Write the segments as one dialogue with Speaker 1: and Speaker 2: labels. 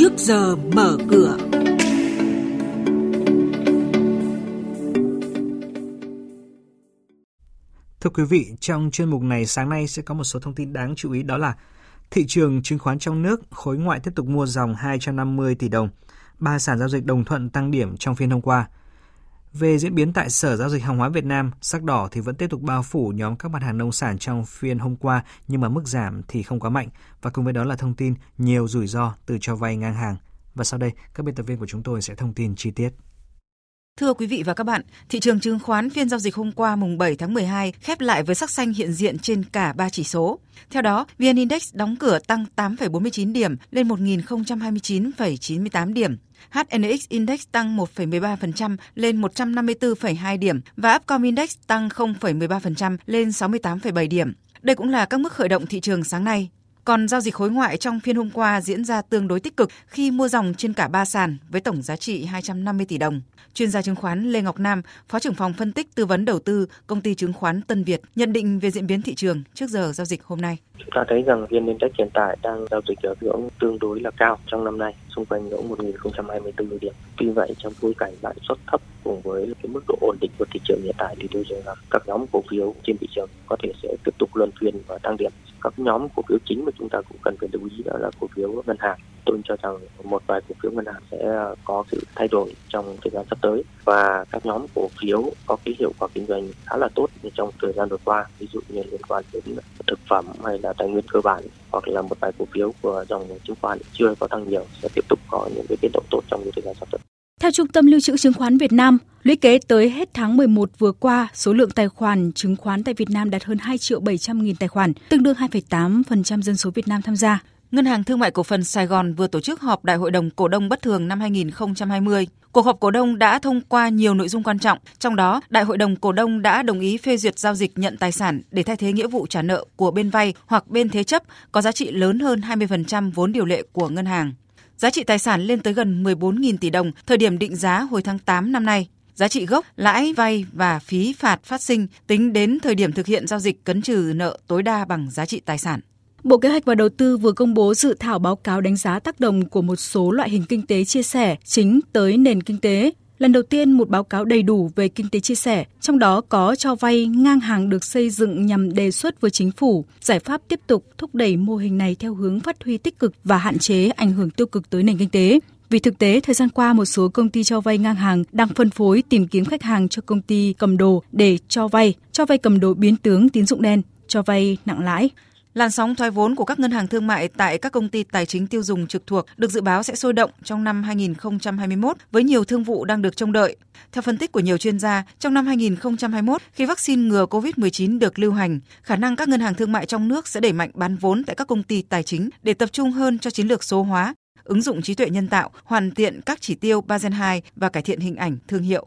Speaker 1: trước giờ mở cửa.
Speaker 2: Thưa quý vị, trong chuyên mục này sáng nay sẽ có một số thông tin đáng chú ý đó là thị trường chứng khoán trong nước khối ngoại tiếp tục mua dòng 250 tỷ đồng. Ba sàn giao dịch đồng thuận tăng điểm trong phiên hôm qua. Về diễn biến tại Sở Giao dịch Hàng hóa Việt Nam, sắc đỏ thì vẫn tiếp tục bao phủ nhóm các mặt hàng nông sản trong phiên hôm qua nhưng mà mức giảm thì không quá mạnh. Và cùng với đó là thông tin nhiều rủi ro từ cho vay ngang hàng. Và sau đây, các biên tập viên của chúng tôi sẽ thông tin chi tiết.
Speaker 3: Thưa quý vị và các bạn, thị trường chứng khoán phiên giao dịch hôm qua mùng 7 tháng 12 khép lại với sắc xanh hiện diện trên cả 3 chỉ số. Theo đó, VN Index đóng cửa tăng 8,49 điểm lên 1.029,98 điểm. HNX Index tăng 1,13% lên 154,2 điểm và Upcom Index tăng 0,13% lên 68,7 điểm. Đây cũng là các mức khởi động thị trường sáng nay. Còn giao dịch khối ngoại trong phiên hôm qua diễn ra tương đối tích cực khi mua dòng trên cả ba sàn với tổng giá trị 250 tỷ đồng. Chuyên gia chứng khoán Lê Ngọc Nam, Phó trưởng phòng phân tích tư vấn đầu tư công ty chứng khoán Tân Việt nhận định về diễn biến thị trường trước giờ giao dịch hôm nay.
Speaker 4: Chúng ta thấy rằng vn index hiện tại đang giao dịch ở ngưỡng tương đối là cao trong năm nay, xung quanh ngưỡng 1024 điểm. Tuy vậy trong bối cảnh lãi suất thấp cùng với cái mức độ ổn định của thị trường hiện tại thì tôi cho rằng các nhóm cổ phiếu trên thị trường có thể sẽ tiếp tục luân phiên và tăng điểm. Các nhóm cổ phiếu chính mà chúng ta cũng cần phải lưu ý đó là cổ phiếu ngân hàng. Tôi cho rằng một vài cổ phiếu ngân hàng sẽ có sự thay đổi trong thời gian sắp tới và các nhóm cổ phiếu có cái hiệu quả kinh doanh khá là tốt như trong thời gian vừa qua, ví dụ như liên quan đến thực phẩm hay là tài nguyên cơ bản hoặc là một vài cổ phiếu của dòng chứng khoán chưa có tăng nhiều sẽ tiếp tục có những cái biến động tốt trong những thời gian sắp tới.
Speaker 5: Theo Trung tâm Lưu trữ Chứng khoán Việt Nam, lũy kế tới hết tháng 11 vừa qua, số lượng tài khoản chứng khoán tại Việt Nam đạt hơn 2 triệu 700 nghìn tài khoản, tương đương 2,8% dân số Việt Nam tham gia.
Speaker 3: Ngân hàng Thương mại Cổ phần Sài Gòn vừa tổ chức họp Đại hội đồng cổ đông bất thường năm 2020. Cuộc họp cổ đông đã thông qua nhiều nội dung quan trọng, trong đó Đại hội đồng cổ đông đã đồng ý phê duyệt giao dịch nhận tài sản để thay thế nghĩa vụ trả nợ của bên vay hoặc bên thế chấp có giá trị lớn hơn 20% vốn điều lệ của ngân hàng. Giá trị tài sản lên tới gần 14.000 tỷ đồng thời điểm định giá hồi tháng 8 năm nay. Giá trị gốc, lãi vay và phí phạt phát sinh tính đến thời điểm thực hiện giao dịch cấn trừ nợ tối đa bằng giá trị tài sản.
Speaker 5: Bộ Kế hoạch và Đầu tư vừa công bố dự thảo báo cáo đánh giá tác động của một số loại hình kinh tế chia sẻ chính tới nền kinh tế. Lần đầu tiên một báo cáo đầy đủ về kinh tế chia sẻ, trong đó có cho vay ngang hàng được xây dựng nhằm đề xuất với chính phủ giải pháp tiếp tục thúc đẩy mô hình này theo hướng phát huy tích cực và hạn chế ảnh hưởng tiêu cực tới nền kinh tế. Vì thực tế, thời gian qua một số công ty cho vay ngang hàng đang phân phối tìm kiếm khách hàng cho công ty cầm đồ để cho vay, cho vay cầm đồ biến tướng tín dụng đen, cho vay nặng lãi.
Speaker 3: Làn sóng thoái vốn của các ngân hàng thương mại tại các công ty tài chính tiêu dùng trực thuộc được dự báo sẽ sôi động trong năm 2021 với nhiều thương vụ đang được trông đợi. Theo phân tích của nhiều chuyên gia, trong năm 2021, khi vaccine ngừa COVID-19 được lưu hành, khả năng các ngân hàng thương mại trong nước sẽ đẩy mạnh bán vốn tại các công ty tài chính để tập trung hơn cho chiến lược số hóa, ứng dụng trí tuệ nhân tạo, hoàn thiện các chỉ tiêu Basel II và cải thiện hình ảnh thương hiệu.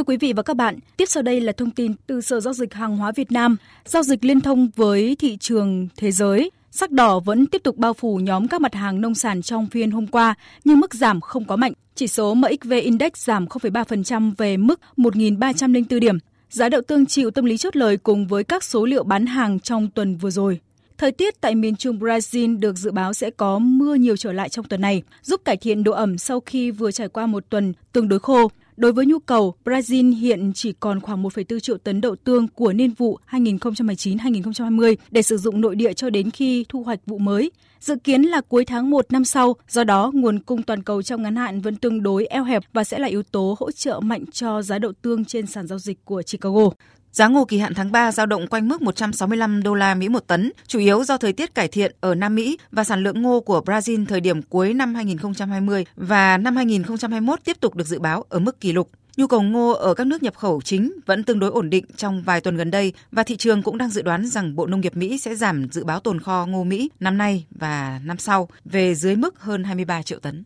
Speaker 5: Thưa quý vị và các bạn, tiếp sau đây là thông tin từ Sở Giao dịch Hàng hóa Việt Nam, giao dịch liên thông với thị trường thế giới. Sắc đỏ vẫn tiếp tục bao phủ nhóm các mặt hàng nông sản trong phiên hôm qua, nhưng mức giảm không có mạnh. Chỉ số MXV Index giảm 0,3% về mức 1.304 điểm. Giá đậu tương chịu tâm lý chốt lời cùng với các số liệu bán hàng trong tuần vừa rồi. Thời tiết tại miền Trung Brazil được dự báo sẽ có mưa nhiều trở lại trong tuần này, giúp cải thiện độ ẩm sau khi vừa trải qua một tuần tương đối khô. Đối với nhu cầu, Brazil hiện chỉ còn khoảng 1,4 triệu tấn đậu tương của niên vụ 2019-2020 để sử dụng nội địa cho đến khi thu hoạch vụ mới. Dự kiến là cuối tháng 1 năm sau, do đó nguồn cung toàn cầu trong ngắn hạn vẫn tương đối eo hẹp và sẽ là yếu tố hỗ trợ mạnh cho giá đậu tương trên sàn giao dịch của Chicago.
Speaker 3: Giá ngô kỳ hạn tháng 3 giao động quanh mức 165 đô la Mỹ một tấn, chủ yếu do thời tiết cải thiện ở Nam Mỹ và sản lượng ngô của Brazil thời điểm cuối năm 2020 và năm 2021 tiếp tục được dự báo ở mức kỷ lục. Nhu cầu ngô ở các nước nhập khẩu chính vẫn tương đối ổn định trong vài tuần gần đây và thị trường cũng đang dự đoán rằng Bộ Nông nghiệp Mỹ sẽ giảm dự báo tồn kho ngô Mỹ năm nay và năm sau về dưới mức hơn 23 triệu tấn.